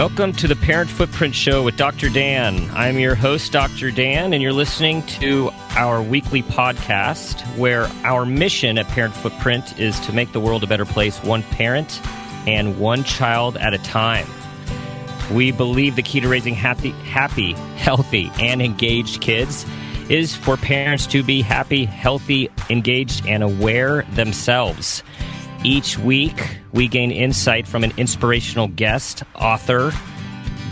Welcome to the Parent Footprint Show with Dr. Dan. I'm your host, Dr. Dan, and you're listening to our weekly podcast where our mission at Parent Footprint is to make the world a better place, one parent and one child at a time. We believe the key to raising happy, happy, healthy, and engaged kids is for parents to be happy, healthy, engaged, and aware themselves. Each week, we gain insight from an inspirational guest, author,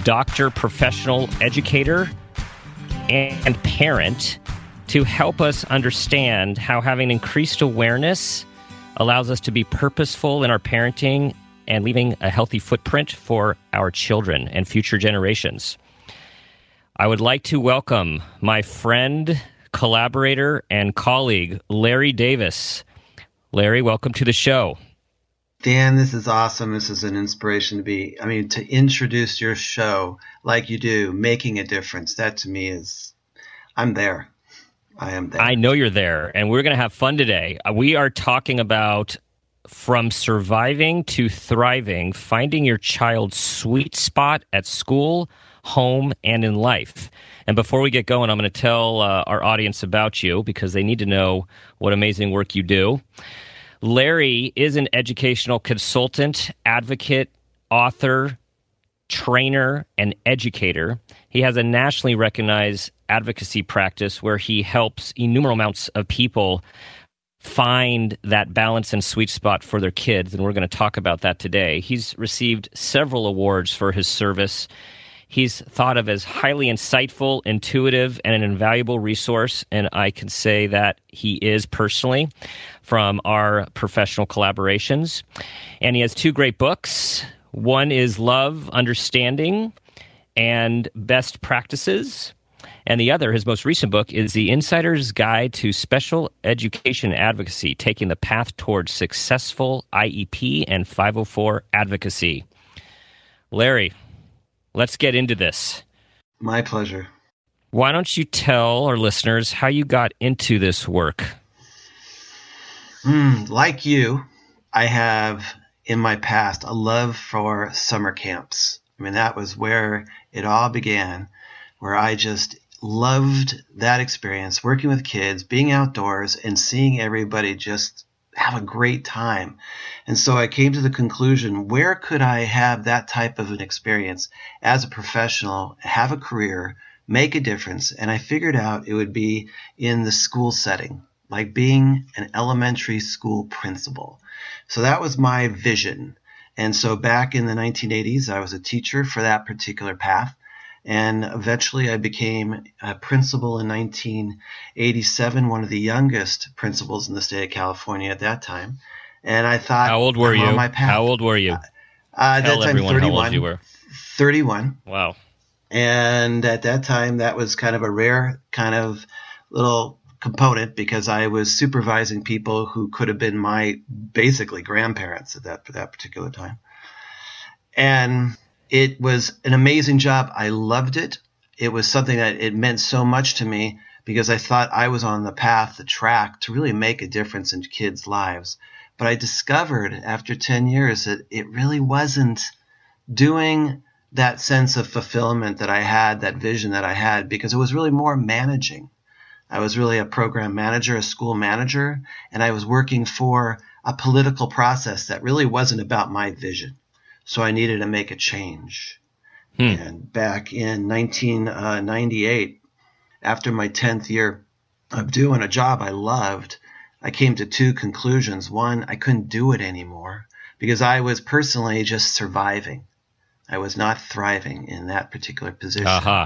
doctor, professional educator, and parent to help us understand how having increased awareness allows us to be purposeful in our parenting and leaving a healthy footprint for our children and future generations. I would like to welcome my friend, collaborator, and colleague, Larry Davis. Larry, welcome to the show. Dan, this is awesome. This is an inspiration to be, I mean, to introduce your show like you do, making a difference. That to me is, I'm there. I am there. I know you're there, and we're going to have fun today. Uh, we are talking about from surviving to thriving, finding your child's sweet spot at school, home, and in life. And before we get going, I'm going to tell uh, our audience about you because they need to know what amazing work you do. Larry is an educational consultant, advocate, author, trainer, and educator. He has a nationally recognized advocacy practice where he helps innumerable amounts of people find that balance and sweet spot for their kids. And we're going to talk about that today. He's received several awards for his service He's thought of as highly insightful, intuitive, and an invaluable resource. And I can say that he is personally from our professional collaborations. And he has two great books. One is Love, Understanding, and Best Practices. And the other, his most recent book, is The Insider's Guide to Special Education Advocacy Taking the Path Towards Successful IEP and 504 Advocacy. Larry, Let's get into this. My pleasure. Why don't you tell our listeners how you got into this work? Mm, like you, I have in my past a love for summer camps. I mean, that was where it all began, where I just loved that experience working with kids, being outdoors, and seeing everybody just have a great time. And so I came to the conclusion where could I have that type of an experience as a professional, have a career, make a difference? And I figured out it would be in the school setting, like being an elementary school principal. So that was my vision. And so back in the 1980s, I was a teacher for that particular path. And eventually I became a principal in 1987, one of the youngest principals in the state of California at that time. And I thought, how old were you? How old were you? Uh, at that time, 31. you were. 31. Wow. And at that time, that was kind of a rare kind of little component because I was supervising people who could have been my basically grandparents at that, that particular time. And it was an amazing job. I loved it. It was something that it meant so much to me because I thought I was on the path, the track to really make a difference in kids' lives. But I discovered after 10 years that it really wasn't doing that sense of fulfillment that I had, that vision that I had, because it was really more managing. I was really a program manager, a school manager, and I was working for a political process that really wasn't about my vision. So I needed to make a change. Hmm. And back in 1998, after my 10th year of doing a job I loved, I came to two conclusions. One, I couldn't do it anymore because I was personally just surviving. I was not thriving in that particular position. Uh-huh.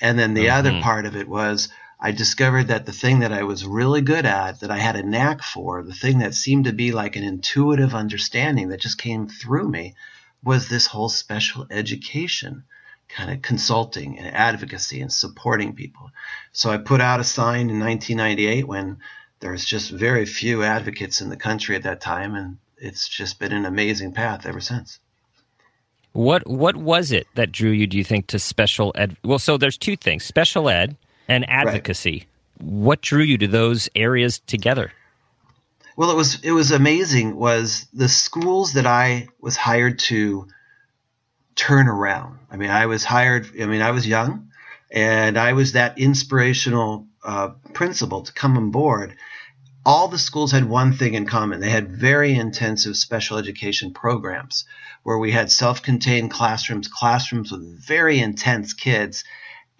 And then the mm-hmm. other part of it was I discovered that the thing that I was really good at, that I had a knack for, the thing that seemed to be like an intuitive understanding that just came through me was this whole special education kind of consulting and advocacy and supporting people. So I put out a sign in 1998 when there's just very few advocates in the country at that time, and it's just been an amazing path ever since. What what was it that drew you? Do you think to special ed? Well, so there's two things: special ed and advocacy. Right. What drew you to those areas together? Well, it was it was amazing. Was the schools that I was hired to turn around? I mean, I was hired. I mean, I was young, and I was that inspirational uh, principal to come on board all the schools had one thing in common. They had very intensive special education programs where we had self contained classrooms, classrooms with very intense kids.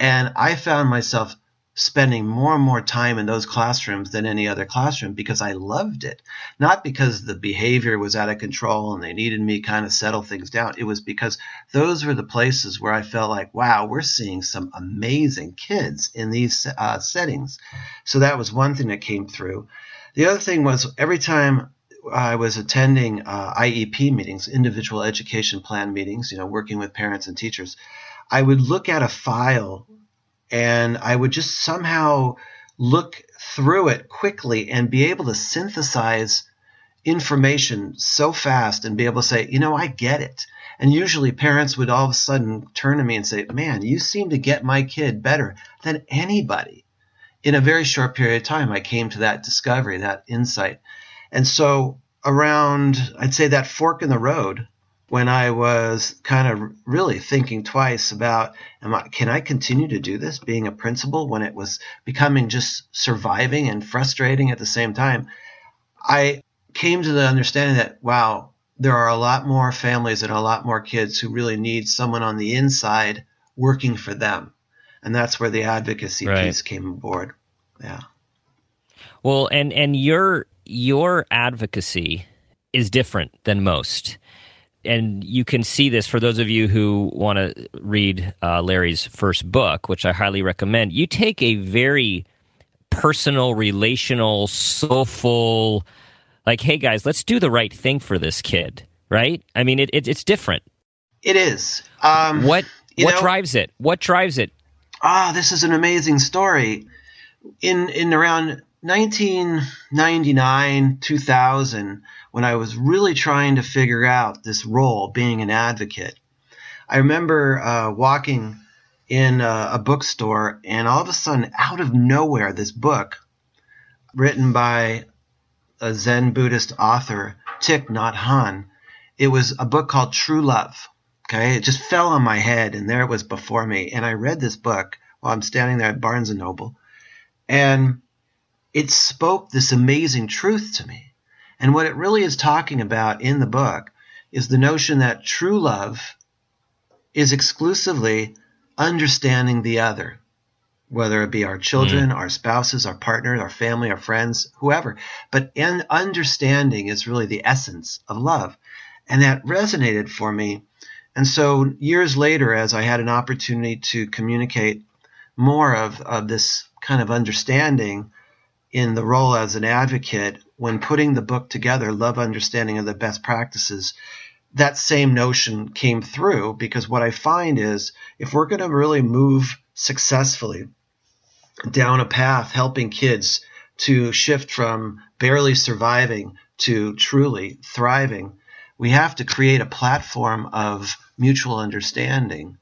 And I found myself spending more and more time in those classrooms than any other classroom because I loved it. Not because the behavior was out of control and they needed me kind of settle things down. It was because those were the places where I felt like, wow, we're seeing some amazing kids in these uh, settings. So that was one thing that came through. The other thing was every time I was attending uh, IEP meetings, individual education plan meetings, you know, working with parents and teachers, I would look at a file and I would just somehow look through it quickly and be able to synthesize information so fast and be able to say, you know, I get it. And usually parents would all of a sudden turn to me and say, man, you seem to get my kid better than anybody in a very short period of time, I came to that discovery, that insight. And so, around, I'd say that fork in the road, when I was kind of really thinking twice about, am I, can I continue to do this being a principal when it was becoming just surviving and frustrating at the same time? I came to the understanding that, wow, there are a lot more families and a lot more kids who really need someone on the inside working for them and that's where the advocacy right. piece came aboard. Yeah. Well, and and your your advocacy is different than most. And you can see this for those of you who want to read uh, Larry's first book, which I highly recommend. You take a very personal, relational, soulful, like, hey guys, let's do the right thing for this kid, right? I mean, it, it it's different. It is. Um, what what know, drives it? What drives it? ah, this is an amazing story. In in around 1999, 2000, when I was really trying to figure out this role, being an advocate, I remember uh, walking in a, a bookstore, and all of a sudden, out of nowhere, this book, written by a Zen Buddhist author, Thich Nhat Hanh, it was a book called True Love. Okay, it just fell on my head, and there it was before me. And I read this book while I'm standing there at Barnes and Noble, and it spoke this amazing truth to me. And what it really is talking about in the book is the notion that true love is exclusively understanding the other, whether it be our children, mm. our spouses, our partners, our family, our friends, whoever. But in understanding is really the essence of love. And that resonated for me and so years later, as I had an opportunity to communicate more of, of this kind of understanding in the role as an advocate, when putting the book together, Love Understanding of the Best Practices, that same notion came through because what I find is if we're going to really move successfully down a path helping kids to shift from barely surviving to truly thriving, we have to create a platform of mutual understanding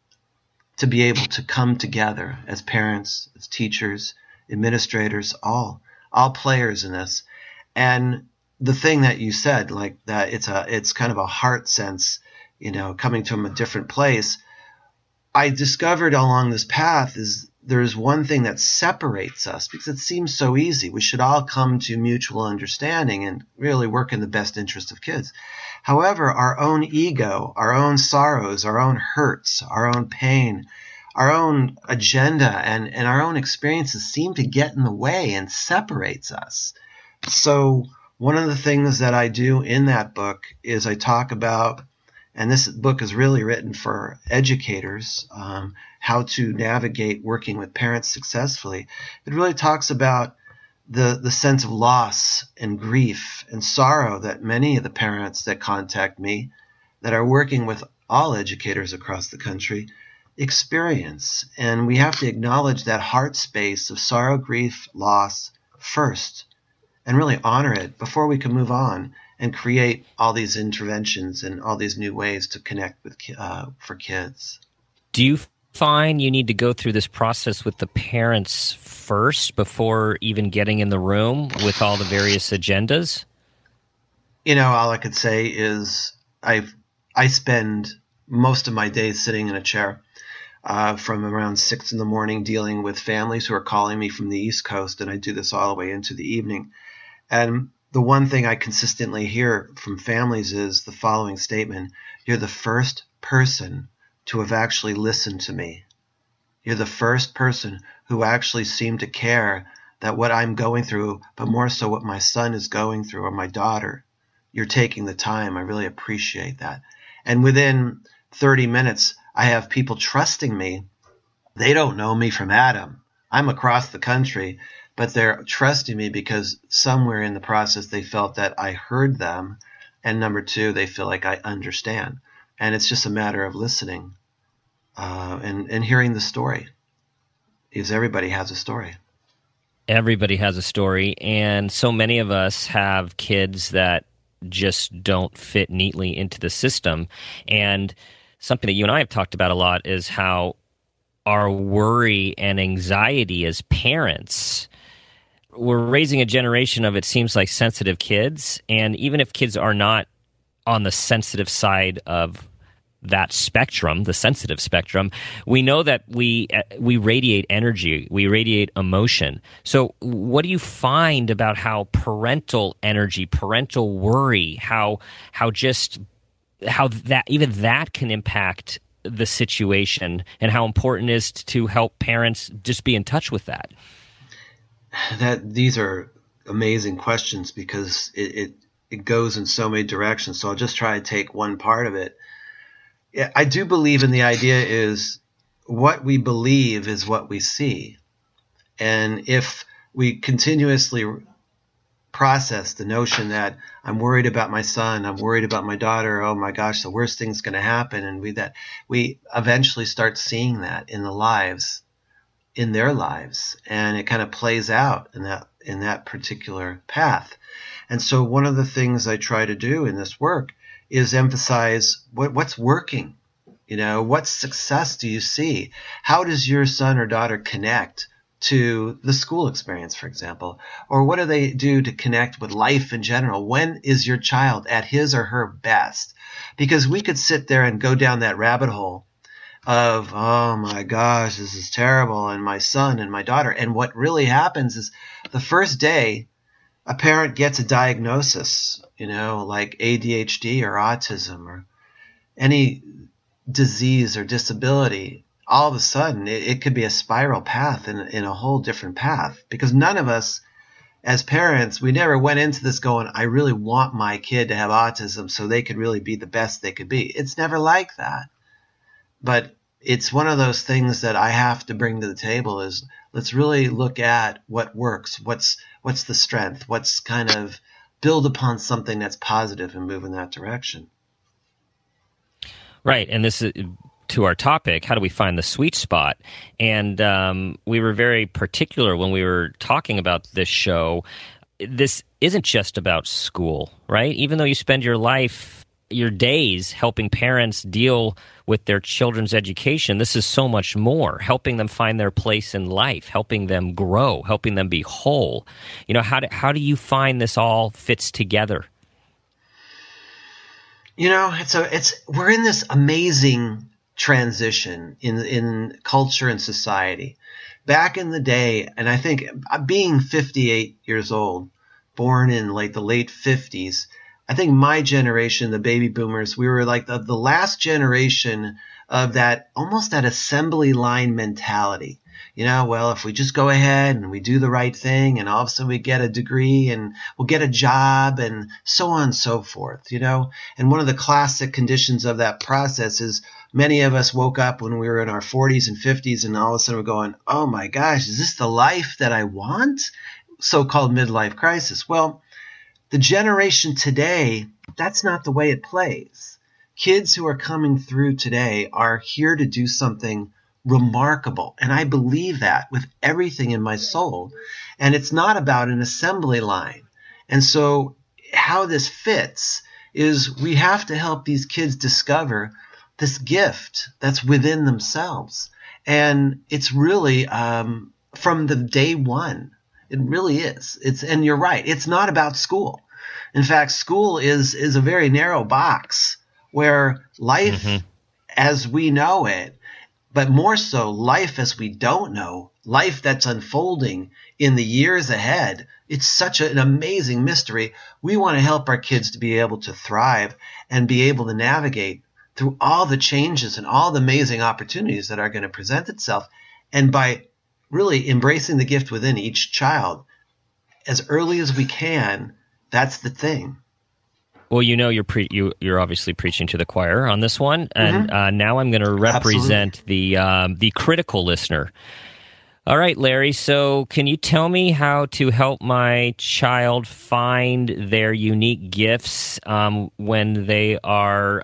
to be able to come together as parents, as teachers, administrators, all all players in this. And the thing that you said, like that, it's a it's kind of a heart sense, you know, coming from a different place. I discovered along this path is there's one thing that separates us because it seems so easy. We should all come to mutual understanding and really work in the best interest of kids. However, our own ego, our own sorrows, our own hurts, our own pain, our own agenda, and, and our own experiences seem to get in the way and separates us. So, one of the things that I do in that book is I talk about, and this book is really written for educators, um, how to navigate working with parents successfully. It really talks about the, the sense of loss and grief and sorrow that many of the parents that contact me that are working with all educators across the country experience. And we have to acknowledge that heart space of sorrow, grief, loss first and really honor it before we can move on and create all these interventions and all these new ways to connect with uh, for kids. Do you find you need to go through this process with the parents first before even getting in the room with all the various agendas? You know, all I could say is I I spend most of my days sitting in a chair uh, from around six in the morning dealing with families who are calling me from the East Coast, and I do this all the way into the evening. And the one thing I consistently hear from families is the following statement You're the first person to have actually listened to me. You're the first person who actually seemed to care that what I'm going through, but more so what my son is going through or my daughter. You're taking the time. I really appreciate that. And within 30 minutes, I have people trusting me. They don't know me from Adam. I'm across the country, but they're trusting me because somewhere in the process they felt that I heard them. And number two, they feel like I understand. And it's just a matter of listening uh, and, and hearing the story because everybody has a story. Everybody has a story. And so many of us have kids that just don't fit neatly into the system. And something that you and I have talked about a lot is how our worry and anxiety as parents we're raising a generation of it seems like sensitive kids and even if kids are not on the sensitive side of that spectrum, the sensitive spectrum, we know that we uh, we radiate energy, we radiate emotion. So, what do you find about how parental energy, parental worry, how how just how that even that can impact the situation, and how important it is to help parents just be in touch with that? That these are amazing questions because it, it it goes in so many directions. So I'll just try to take one part of it I do believe in the idea is what we believe is what we see. And if we continuously process the notion that I'm worried about my son, I'm worried about my daughter, oh my gosh, the worst thing's going to happen and we that we eventually start seeing that in the lives in their lives and it kind of plays out in that in that particular path. And so one of the things I try to do in this work is emphasize what, what's working. You know, what success do you see? How does your son or daughter connect to the school experience, for example? Or what do they do to connect with life in general? When is your child at his or her best? Because we could sit there and go down that rabbit hole of, oh my gosh, this is terrible, and my son and my daughter. And what really happens is the first day a parent gets a diagnosis, you know, like ADHD or autism or any disease or disability, all of a sudden it, it could be a spiral path in, in a whole different path because none of us as parents, we never went into this going, I really want my kid to have autism so they could really be the best they could be. It's never like that. But it's one of those things that I have to bring to the table is let's really look at what works, what's what's the strength, what's kind of build upon something that's positive and move in that direction. Right, and this is to our topic. How do we find the sweet spot? And um, we were very particular when we were talking about this show. This isn't just about school, right? Even though you spend your life your days helping parents deal with their children's education. This is so much more, helping them find their place in life, helping them grow, helping them be whole. You know, how do, how do you find this all fits together? You know, it's a it's we're in this amazing transition in in culture and society. Back in the day, and I think uh, being 58 years old, born in like the late 50s, I think my generation, the baby boomers, we were like the, the last generation of that almost that assembly line mentality. You know, well, if we just go ahead and we do the right thing and all of a sudden we get a degree and we'll get a job and so on and so forth, you know? And one of the classic conditions of that process is many of us woke up when we were in our 40s and 50s and all of a sudden we're going, oh my gosh, is this the life that I want? So called midlife crisis. Well, the generation today, that's not the way it plays. Kids who are coming through today are here to do something remarkable. And I believe that with everything in my soul. And it's not about an assembly line. And so how this fits is we have to help these kids discover this gift that's within themselves. And it's really um, from the day one. It really is. It's and you're right. It's not about school. In fact, school is is a very narrow box where life mm-hmm. as we know it, but more so life as we don't know, life that's unfolding in the years ahead. It's such an amazing mystery. We want to help our kids to be able to thrive and be able to navigate through all the changes and all the amazing opportunities that are going to present itself. And by really embracing the gift within each child as early as we can, that's the thing. Well, you know, you're pre- you, you're obviously preaching to the choir on this one, and mm-hmm. uh, now I'm going to represent Absolutely. the um, the critical listener. All right, Larry. So, can you tell me how to help my child find their unique gifts um, when they are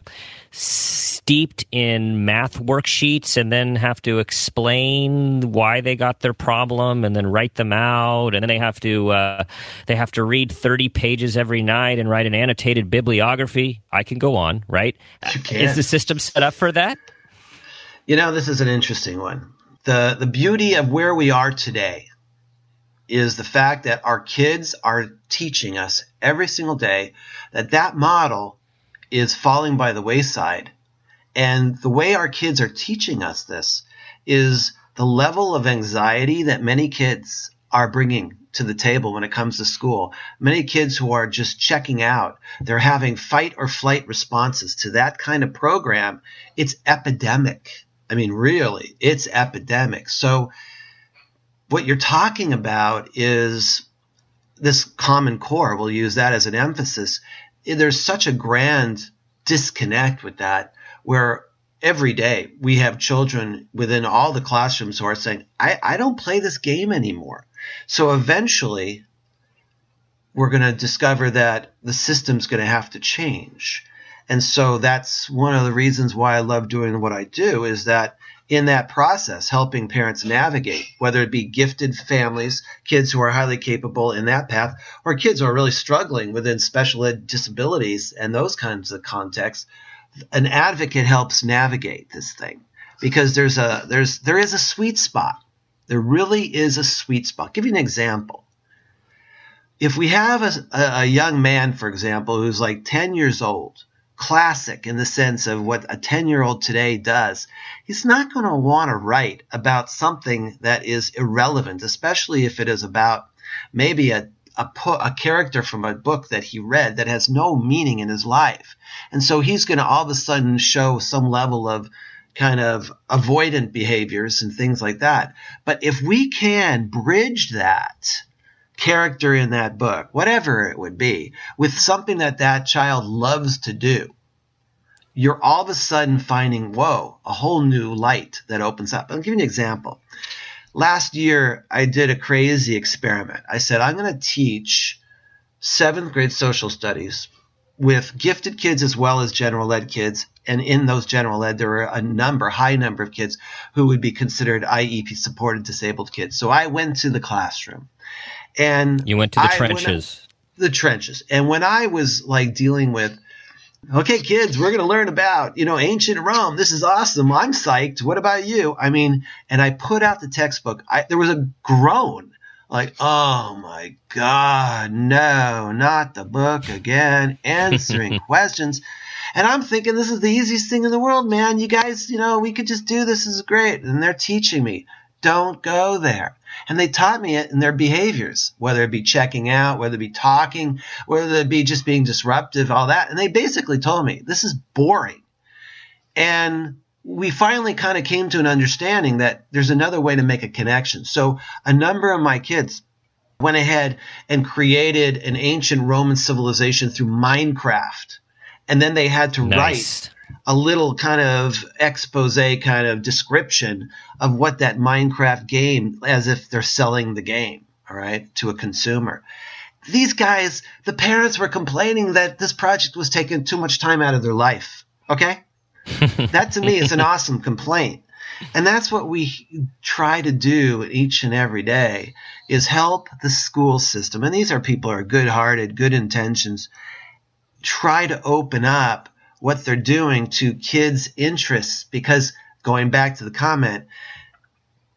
steeped in math worksheets and then have to explain why they got their problem and then write them out? And then they have to uh, they have to read 30 pages every night and write an annotated bibliography? I can go on right? Is the system set up for that? You know this is an interesting one the the beauty of where we are today is the fact that our kids are teaching us every single day that that model is falling by the wayside. And the way our kids are teaching us this is the level of anxiety that many kids are bringing to the table when it comes to school. Many kids who are just checking out, they're having fight or flight responses to that kind of program. It's epidemic. I mean, really, it's epidemic. So, what you're talking about is this common core. We'll use that as an emphasis there's such a grand disconnect with that where every day we have children within all the classrooms who are saying, I, I don't play this game anymore. So eventually we're going to discover that the system's going to have to change. And so that's one of the reasons why I love doing what I do is that in that process, helping parents navigate, whether it be gifted families, kids who are highly capable in that path, or kids who are really struggling within special ed disabilities and those kinds of contexts, an advocate helps navigate this thing because there's a there's there is a sweet spot. There really is a sweet spot. I'll give you an example. If we have a, a young man, for example, who's like 10 years old classic in the sense of what a 10 year old today does, he's not going to want to write about something that is irrelevant, especially if it is about maybe a, a, a character from a book that he read that has no meaning in his life. And so he's going to all of a sudden show some level of kind of avoidant behaviors and things like that. But if we can bridge that, character in that book, whatever it would be, with something that that child loves to do, you're all of a sudden finding, whoa, a whole new light that opens up. I'll give you an example. Last year, I did a crazy experiment. I said, I'm going to teach seventh grade social studies with gifted kids as well as general ed kids. And in those general ed, there were a number, high number of kids who would be considered IEP supported disabled kids. So I went to the classroom and you went to the I, trenches. I, the trenches. And when I was like dealing with, okay, kids, we're going to learn about, you know, ancient Rome. This is awesome. I'm psyched. What about you? I mean, and I put out the textbook. I, there was a groan like, oh my God, no, not the book again, answering questions. And I'm thinking this is the easiest thing in the world, man. You guys, you know, we could just do this. this is great. And they're teaching me, don't go there. And they taught me it in their behaviors, whether it be checking out, whether it be talking, whether it be just being disruptive, all that. And they basically told me, this is boring. And we finally kind of came to an understanding that there's another way to make a connection. So a number of my kids went ahead and created an ancient Roman civilization through Minecraft. And then they had to nice. write a little kind of expose kind of description of what that Minecraft game as if they're selling the game, all right, to a consumer. These guys, the parents were complaining that this project was taking too much time out of their life. Okay? that to me is an awesome complaint. And that's what we try to do each and every day is help the school system, and these are people who are good hearted, good intentions, try to open up what they're doing to kids' interests because going back to the comment,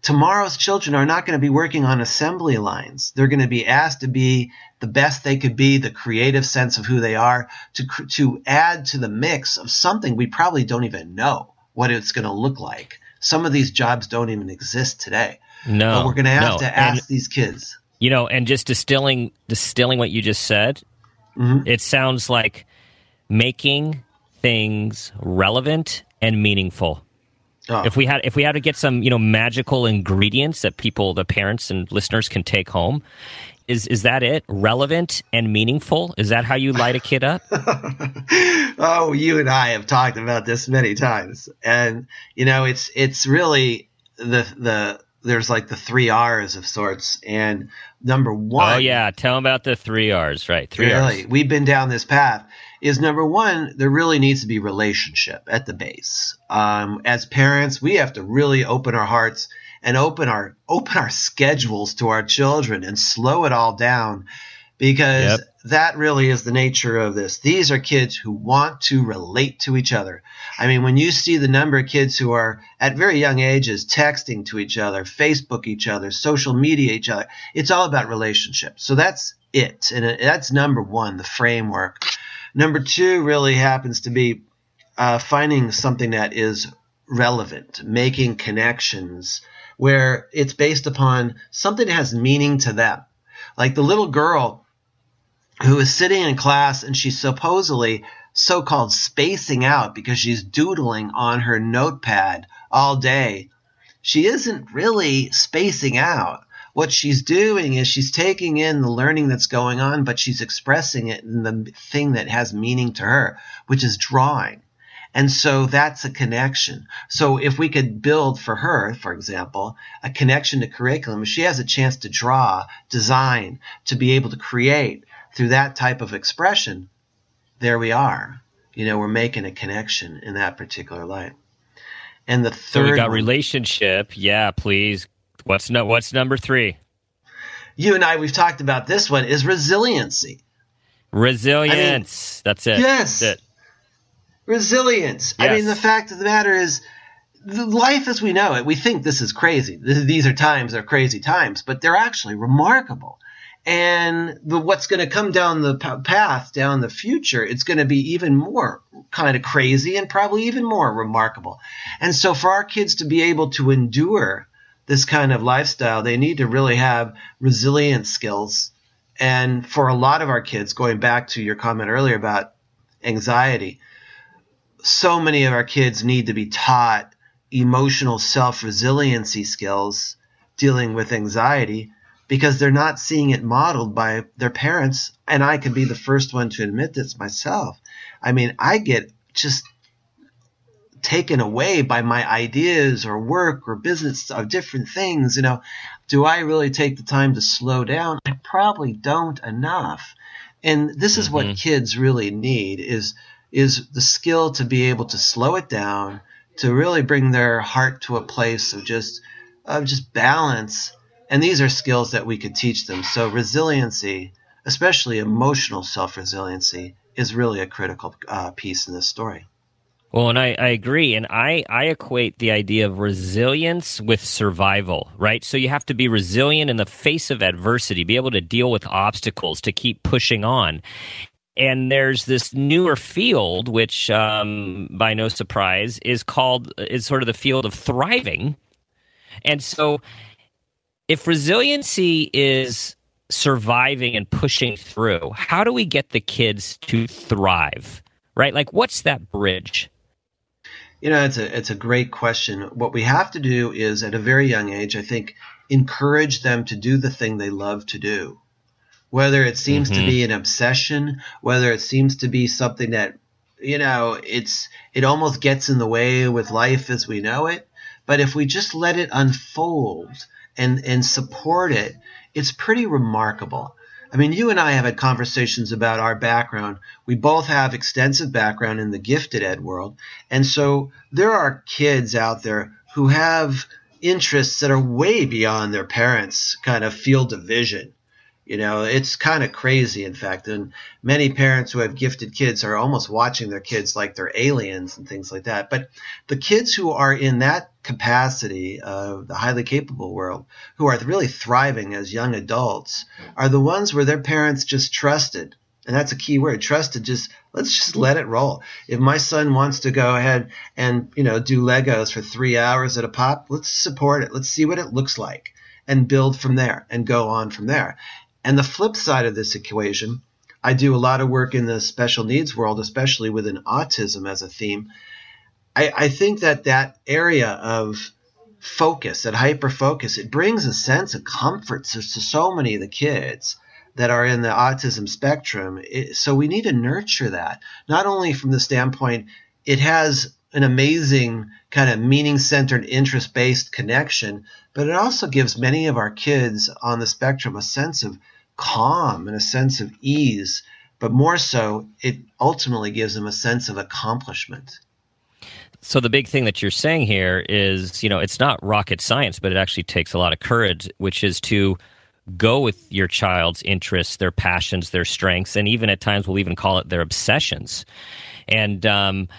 tomorrow's children are not going to be working on assembly lines. They're going to be asked to be the best they could be, the creative sense of who they are, to, to add to the mix of something we probably don't even know what it's going to look like. Some of these jobs don't even exist today. No, but we're going to have no. to ask and, these kids. You know, and just distilling distilling what you just said, mm-hmm. it sounds like making things relevant and meaningful. Oh. If we had if we had to get some you know magical ingredients that people, the parents and listeners can take home, is is that it? Relevant and meaningful? Is that how you light a kid up? oh, you and I have talked about this many times, and you know it's it's really the the there's like the three R's of sorts, and number one. Oh yeah, tell them about the three R's, right? Three really, R's. We've been down this path. Is number one, there really needs to be relationship at the base. Um, as parents, we have to really open our hearts and open our open our schedules to our children and slow it all down because yep. that really is the nature of this. These are kids who want to relate to each other. I mean, when you see the number of kids who are at very young ages texting to each other, Facebook each other, social media each other, it's all about relationships. So that's it. And that's number one, the framework. Number two really happens to be uh, finding something that is relevant, making connections where it's based upon something that has meaning to them. Like the little girl who is sitting in class and she's supposedly so called spacing out because she's doodling on her notepad all day. She isn't really spacing out. What she's doing is she's taking in the learning that's going on, but she's expressing it in the thing that has meaning to her, which is drawing. And so that's a connection. So if we could build for her, for example, a connection to curriculum, she has a chance to draw, design, to be able to create, through that type of expression, there we are. You know, we're making a connection in that particular light. And the third, so we got relationship. Yeah, please. What's no, What's number three? You and I, we've talked about this one is resiliency. Resilience. I mean, That's it. Yes. That's it. Resilience. Yes. I mean, the fact of the matter is, life as we know it, we think this is crazy. These are times, they're crazy times, but they're actually remarkable and the, what's going to come down the path down the future it's going to be even more kind of crazy and probably even more remarkable. And so for our kids to be able to endure this kind of lifestyle they need to really have resilient skills. And for a lot of our kids going back to your comment earlier about anxiety so many of our kids need to be taught emotional self-resiliency skills dealing with anxiety because they're not seeing it modeled by their parents. And I could be the first one to admit this myself. I mean, I get just taken away by my ideas or work or business of different things. You know, do I really take the time to slow down? I probably don't enough. And this is mm-hmm. what kids really need is is the skill to be able to slow it down, to really bring their heart to a place of just of just balance and these are skills that we could teach them. So resiliency, especially emotional self-resiliency, is really a critical uh, piece in this story. Well, and I, I agree. And I, I equate the idea of resilience with survival, right? So you have to be resilient in the face of adversity, be able to deal with obstacles, to keep pushing on. And there's this newer field, which, um, by no surprise, is called, is sort of the field of thriving. And so if resiliency is surviving and pushing through, how do we get the kids to thrive? Right? Like, what's that bridge? You know, it's a it's a great question. What we have to do is, at a very young age, I think, encourage them to do the thing they love to do. Whether it seems mm-hmm. to be an obsession, whether it seems to be something that, you know, it's it almost gets in the way with life as we know it. But if we just let it unfold and and support it, it's pretty remarkable. I mean, you and I have had conversations about our background. We both have extensive background in the gifted ed world, and so there are kids out there who have interests that are way beyond their parents' kind of field of vision. You know, it's kind of crazy, in fact. And many parents who have gifted kids are almost watching their kids like they're aliens and things like that. But the kids who are in that capacity of the highly capable world, who are really thriving as young adults, are the ones where their parents just trusted. And that's a key word, trusted. Just let's just let it roll. If my son wants to go ahead and, you know, do Legos for three hours at a pop, let's support it. Let's see what it looks like and build from there and go on from there. And the flip side of this equation, I do a lot of work in the special needs world, especially within autism as a theme. I, I think that that area of focus, that hyper focus, it brings a sense of comfort to, to so many of the kids that are in the autism spectrum. It, so we need to nurture that, not only from the standpoint it has an amazing kind of meaning centered, interest based connection, but it also gives many of our kids on the spectrum a sense of calm and a sense of ease, but more so, it ultimately gives them a sense of accomplishment. So the big thing that you're saying here is, you know, it's not rocket science, but it actually takes a lot of courage, which is to go with your child's interests, their passions, their strengths, and even at times we'll even call it their obsessions. And um,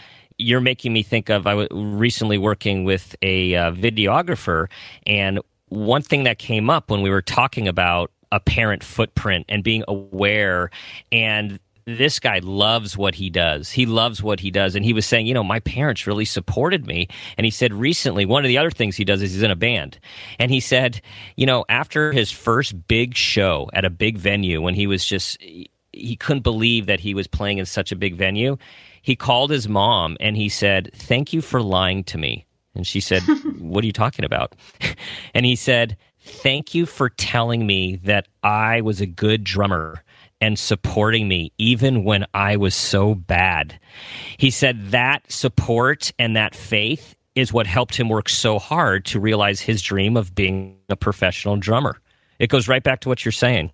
you're making me think of I was recently working with a uh, videographer, and one thing that came up when we were talking about a parent footprint and being aware and this guy loves what he does. He loves what he does. And he was saying, you know, my parents really supported me. And he said recently, one of the other things he does is he's in a band. And he said, you know, after his first big show at a big venue, when he was just, he couldn't believe that he was playing in such a big venue, he called his mom and he said, thank you for lying to me. And she said, what are you talking about? and he said, thank you for telling me that I was a good drummer and supporting me even when I was so bad. He said that support and that faith is what helped him work so hard to realize his dream of being a professional drummer. It goes right back to what you're saying.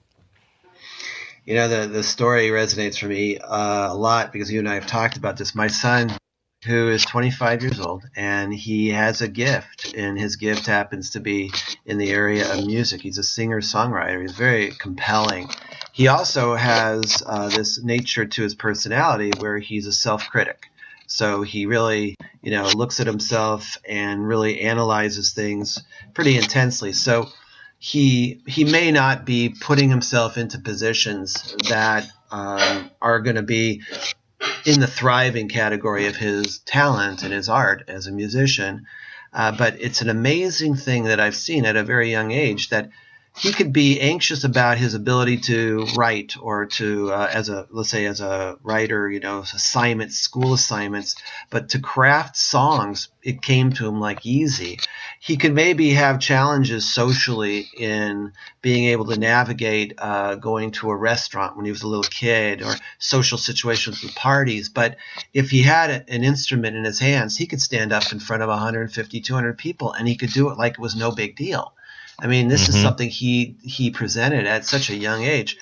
You know, the, the story resonates for me uh, a lot because you and I have talked about this. My son who is 25 years old and he has a gift and his gift happens to be in the area of music. He's a singer songwriter he's very compelling. He also has uh, this nature to his personality where he's a self-critic. So he really you know looks at himself and really analyzes things pretty intensely. So he he may not be putting himself into positions that um, are going to be in the thriving category of his talent and his art as a musician. Uh, but it's an amazing thing that I've seen at a very young age that he could be anxious about his ability to write or to uh, as a let's say as a writer you know assignments school assignments but to craft songs it came to him like easy. He could maybe have challenges socially in being able to navigate uh, going to a restaurant when he was a little kid or social situations with parties but if he had an instrument in his hands he could stand up in front of 150 200 people and he could do it like it was no big deal I mean, this mm-hmm. is something he he presented at such a young age,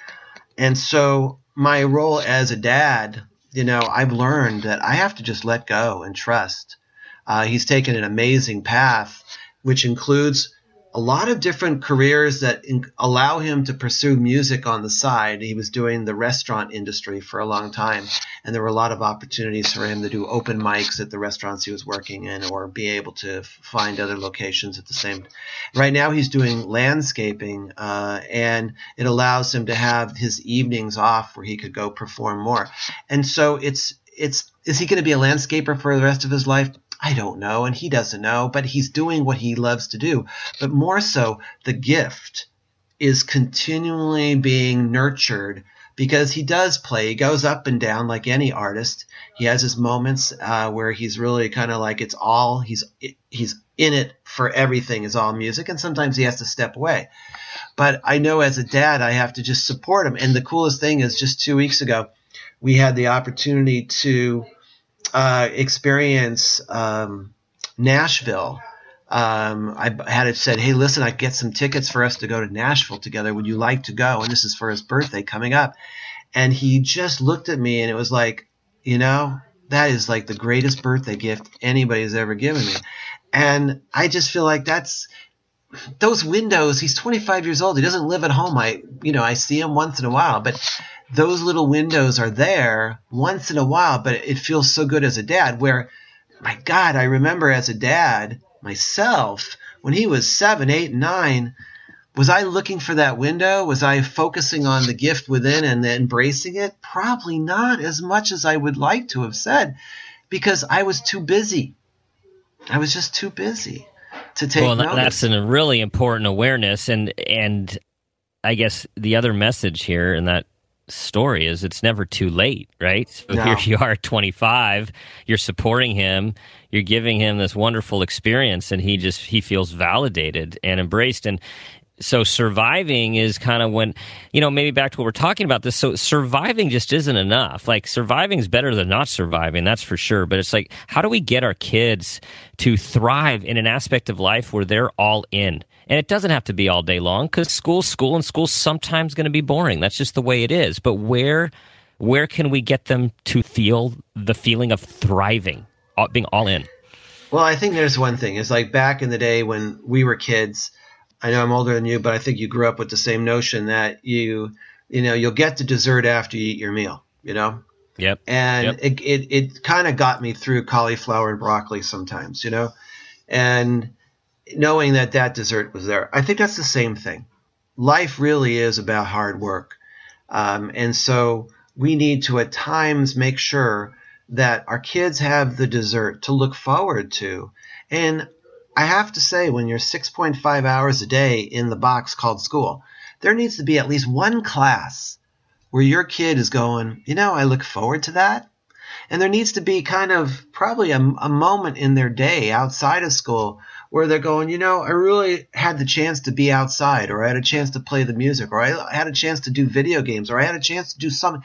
and so my role as a dad, you know, I've learned that I have to just let go and trust. Uh, he's taken an amazing path, which includes a lot of different careers that in, allow him to pursue music on the side. He was doing the restaurant industry for a long time, and there were a lot of opportunities for him to do open mics at the restaurants he was working in, or be able to find other locations at the same. Right now, he's doing landscaping, uh, and it allows him to have his evenings off where he could go perform more. And so it's it's is he going to be a landscaper for the rest of his life? I don't know, and he doesn't know, but he's doing what he loves to do. But more so, the gift is continually being nurtured because he does play. He goes up and down like any artist. He has his moments uh, where he's really kind of like it's all he's he's in it for everything is all music, and sometimes he has to step away. But I know as a dad, I have to just support him. And the coolest thing is, just two weeks ago, we had the opportunity to uh, experience um, Nashville. Um, I had it said, "Hey, listen, I get some tickets for us to go to Nashville together. Would you like to go?" And this is for his birthday coming up. And he just looked at me, and it was like, you know, that is like the greatest birthday gift anybody's ever given me. And I just feel like that's those windows. He's 25 years old. He doesn't live at home. I, you know, I see him once in a while, but those little windows are there once in a while. But it feels so good as a dad. Where, my God, I remember as a dad myself when he was seven, eight, nine. Was I looking for that window? Was I focusing on the gift within and embracing it? Probably not as much as I would like to have said because I was too busy. I was just too busy to take well, notice. That's a really important awareness, and and I guess the other message here in that story is it's never too late, right? So no. here you are, 25. You're supporting him. You're giving him this wonderful experience, and he just he feels validated and embraced. And so surviving is kind of when you know maybe back to what we're talking about this so surviving just isn't enough. Like surviving is better than not surviving that's for sure. But it's like how do we get our kids to thrive in an aspect of life where they're all in? And it doesn't have to be all day long because school's school and school's sometimes going to be boring. That's just the way it is. But where where can we get them to feel the feeling of thriving uh, being all in? Well i think there's one thing. It's like back in the day when we were kids I know I'm older than you, but I think you grew up with the same notion that you, you know, you'll get the dessert after you eat your meal, you know? Yep. And yep. it, it, it kind of got me through cauliflower and broccoli sometimes, you know? And knowing that that dessert was there, I think that's the same thing. Life really is about hard work. Um, and so we need to at times make sure that our kids have the dessert to look forward to. And I have to say, when you're 6.5 hours a day in the box called school, there needs to be at least one class where your kid is going, you know, I look forward to that. And there needs to be kind of probably a, a moment in their day outside of school where they're going, you know, I really had the chance to be outside, or I had a chance to play the music, or I had a chance to do video games, or I had a chance to do something.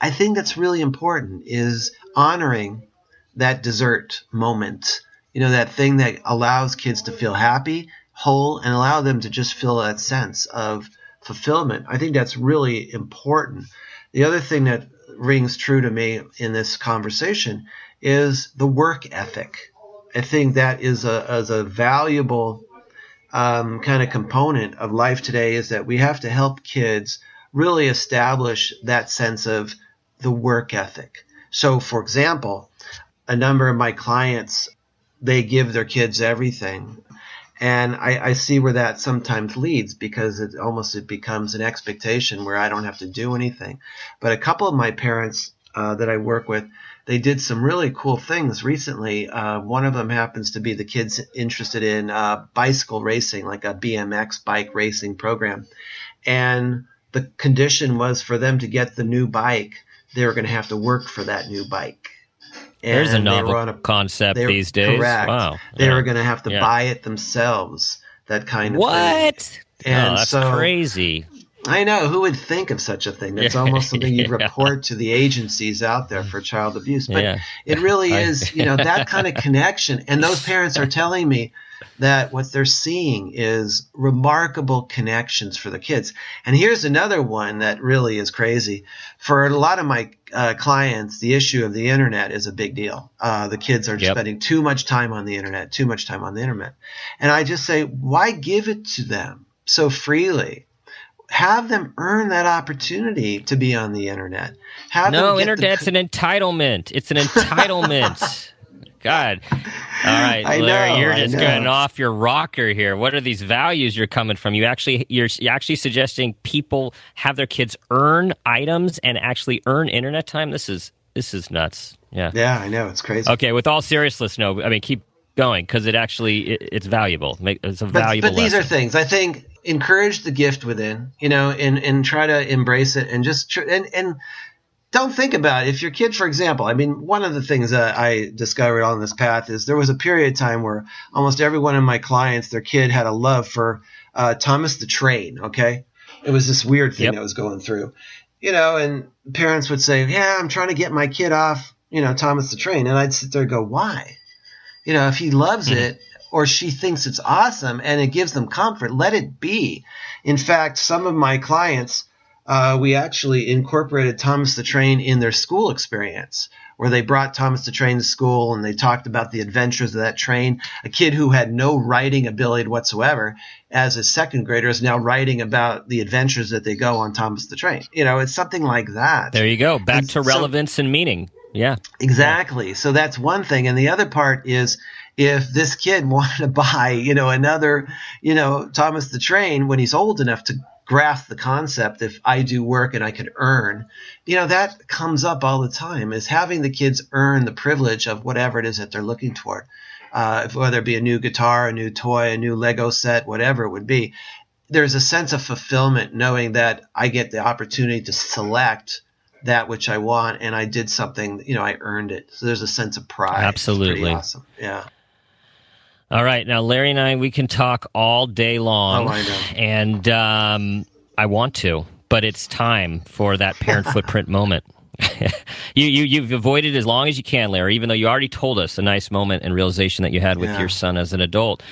I think that's really important is honoring that dessert moment you know, that thing that allows kids to feel happy, whole, and allow them to just feel that sense of fulfillment. I think that's really important. The other thing that rings true to me in this conversation is the work ethic. I think that is a, a valuable um, kind of component of life today is that we have to help kids really establish that sense of the work ethic. So, for example, a number of my clients they give their kids everything. And I, I, see where that sometimes leads because it almost it becomes an expectation where I don't have to do anything. But a couple of my parents uh, that I work with, they did some really cool things recently. Uh, one of them happens to be the kids interested in uh, bicycle racing, like a BMX bike racing program. And the condition was for them to get the new bike, they were going to have to work for that new bike. There's a novel a, concept these days. Correct. Wow. They yeah. were going to have to yeah. buy it themselves. That kind of what? Thing. And oh, that's so, crazy. I know who would think of such a thing. That's almost something you'd yeah. report to the agencies out there for child abuse. But yeah. it really is, you know, that kind of connection. And those parents are telling me that what they're seeing is remarkable connections for the kids. And here's another one that really is crazy. For a lot of my uh, clients, the issue of the internet is a big deal. Uh, the kids are yep. spending too much time on the internet, too much time on the internet. And I just say, why give it to them so freely? Have them earn that opportunity to be on the internet. Have no, internet's the... an entitlement. It's an entitlement. God. All right, I Larry, know, you're just going off your rocker here. What are these values you're coming from? You actually you're, you're actually suggesting people have their kids earn items and actually earn internet time. This is this is nuts. Yeah. Yeah, I know. It's crazy. Okay, with all seriousness, no, I mean keep going because it actually it, it's valuable. It's a valuable. But, but these lesson. are things I think encourage the gift within, you know, and and try to embrace it and just tr- and and don't think about it. If your kid, for example, I mean, one of the things that I discovered on this path is there was a period of time where almost every one of my clients, their kid had a love for uh, Thomas the Train. Okay, it was this weird thing yep. that was going through, you know, and parents would say, "Yeah, I'm trying to get my kid off, you know, Thomas the Train," and I'd sit there and go, "Why? You know, if he loves mm-hmm. it." Or she thinks it's awesome and it gives them comfort. Let it be. In fact, some of my clients, uh, we actually incorporated Thomas the Train in their school experience, where they brought Thomas the Train to school and they talked about the adventures of that train. A kid who had no writing ability whatsoever, as a second grader, is now writing about the adventures that they go on Thomas the Train. You know, it's something like that. There you go. Back and to relevance so, and meaning. Yeah. Exactly. So that's one thing. And the other part is if this kid wanted to buy, you know, another, you know, Thomas the Train when he's old enough to grasp the concept if I do work and I can earn, you know, that comes up all the time is having the kids earn the privilege of whatever it is that they're looking toward. Uh, whether it be a new guitar, a new toy, a new Lego set, whatever it would be, there's a sense of fulfillment knowing that I get the opportunity to select that which I want and I did something, you know, I earned it. So there's a sense of pride. Absolutely. awesome. Yeah. All right, now Larry and I we can talk all day long. Oh, I know. And um, I want to, but it's time for that parent footprint moment. you you you've avoided as long as you can, Larry. Even though you already told us a nice moment and realization that you had with yeah. your son as an adult.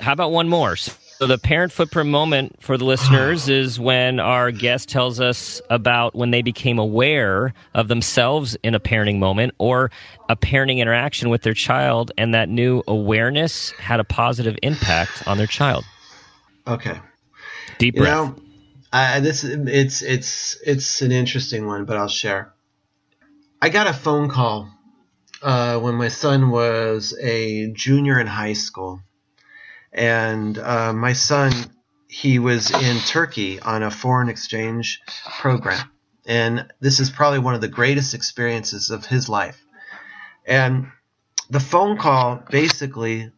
How about one more? So the parent footprint moment for the listeners is when our guest tells us about when they became aware of themselves in a parenting moment or a parenting interaction with their child, and that new awareness had a positive impact on their child. Okay. Deep breath. You know, I, this it's it's it's an interesting one, but I'll share. I got a phone call uh, when my son was a junior in high school and uh, my son, he was in Turkey on a foreign exchange program. And this is probably one of the greatest experiences of his life. And the phone call basically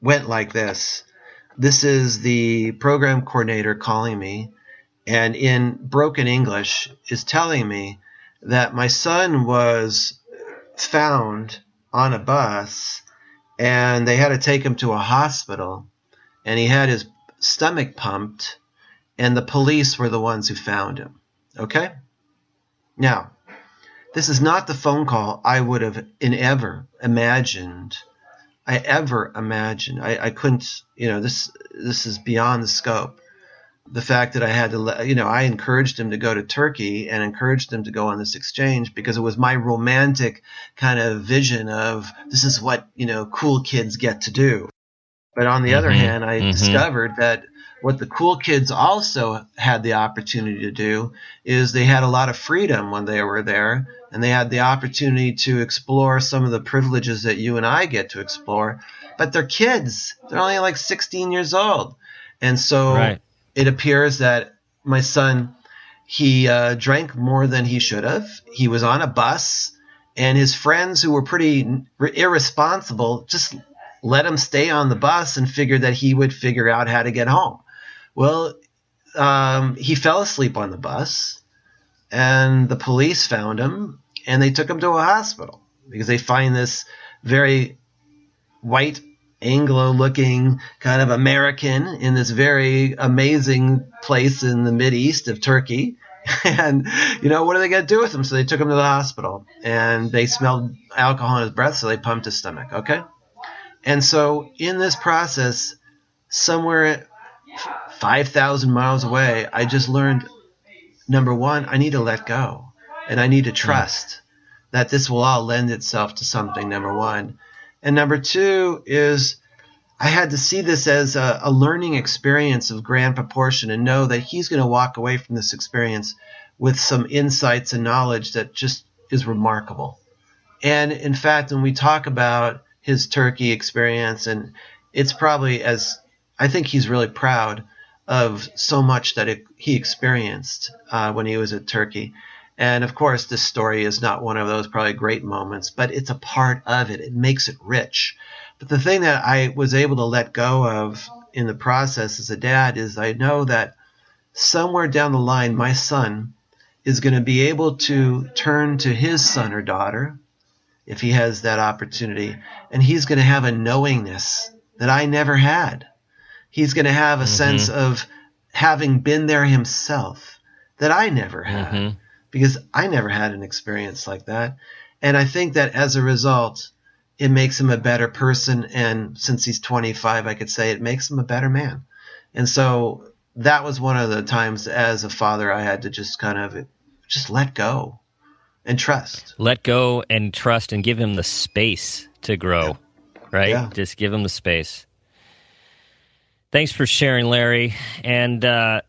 went like this This is the program coordinator calling me, and in broken English is telling me that my son was found on a bus and they had to take him to a hospital and he had his stomach pumped, and the police were the ones who found him. Okay? Now, this is not the phone call I would have in ever imagined. I ever imagined. I, I couldn't, you know, this this is beyond the scope. The fact that I had to, you know, I encouraged him to go to Turkey and encouraged him to go on this exchange because it was my romantic kind of vision of this is what, you know, cool kids get to do. But on the mm-hmm. other hand, I mm-hmm. discovered that what the cool kids also had the opportunity to do is they had a lot of freedom when they were there and they had the opportunity to explore some of the privileges that you and I get to explore. But they're kids, they're only like 16 years old. And so right. it appears that my son, he uh, drank more than he should have. He was on a bus, and his friends, who were pretty irresponsible, just let him stay on the bus and figured that he would figure out how to get home. Well, um, he fell asleep on the bus, and the police found him and they took him to a hospital because they find this very white Anglo looking kind of American in this very amazing place in the Mid East of Turkey. And, you know, what are they going to do with him? So they took him to the hospital and they smelled alcohol in his breath, so they pumped his stomach. Okay. And so in this process, somewhere 5,000 miles away, I just learned number one, I need to let go and I need to trust that this will all lend itself to something, number one. And number two is I had to see this as a, a learning experience of grand proportion and know that he's going to walk away from this experience with some insights and knowledge that just is remarkable. And in fact, when we talk about his Turkey experience, and it's probably as I think he's really proud of so much that it, he experienced uh, when he was at Turkey. And of course, this story is not one of those probably great moments, but it's a part of it. It makes it rich. But the thing that I was able to let go of in the process as a dad is I know that somewhere down the line, my son is going to be able to turn to his son or daughter if he has that opportunity. And he's going to have a knowingness that I never had. He's going to have a mm-hmm. sense of having been there himself that I never had mm-hmm. because I never had an experience like that. And I think that as a result, it makes him a better person. And since he's 25, I could say it makes him a better man. And so that was one of the times as a father I had to just kind of just let go and trust. Let go and trust and give him the space to grow, yeah. right? Yeah. Just give him the space. Thanks for sharing, Larry. And uh,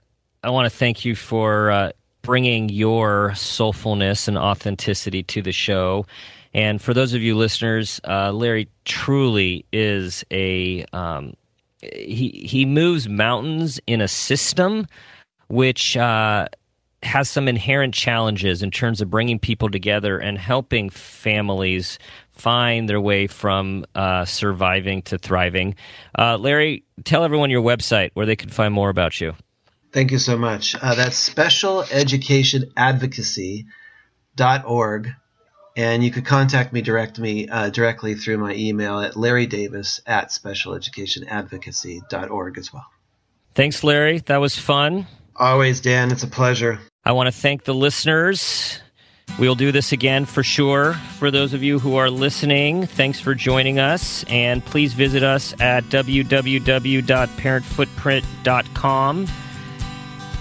I want to thank you for uh, bringing your soulfulness and authenticity to the show. And for those of you listeners, uh, Larry truly is a um, he he moves mountains in a system which uh, has some inherent challenges in terms of bringing people together and helping families find their way from uh, surviving to thriving. Uh, Larry, tell everyone your website where they can find more about you. Thank you so much. Uh, that's specialeducationadvocacy.org. And you could contact me direct me uh, directly through my email at larrydavis at specialeducationadvocacy.org as well. Thanks, Larry. That was fun. Always, Dan. It's a pleasure. I want to thank the listeners. We'll do this again for sure. For those of you who are listening, thanks for joining us. And please visit us at www.parentfootprint.com.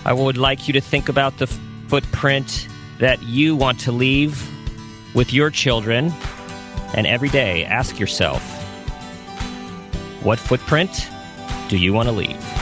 I would like you to think about the footprint that you want to leave with your children. And every day, ask yourself what footprint do you want to leave?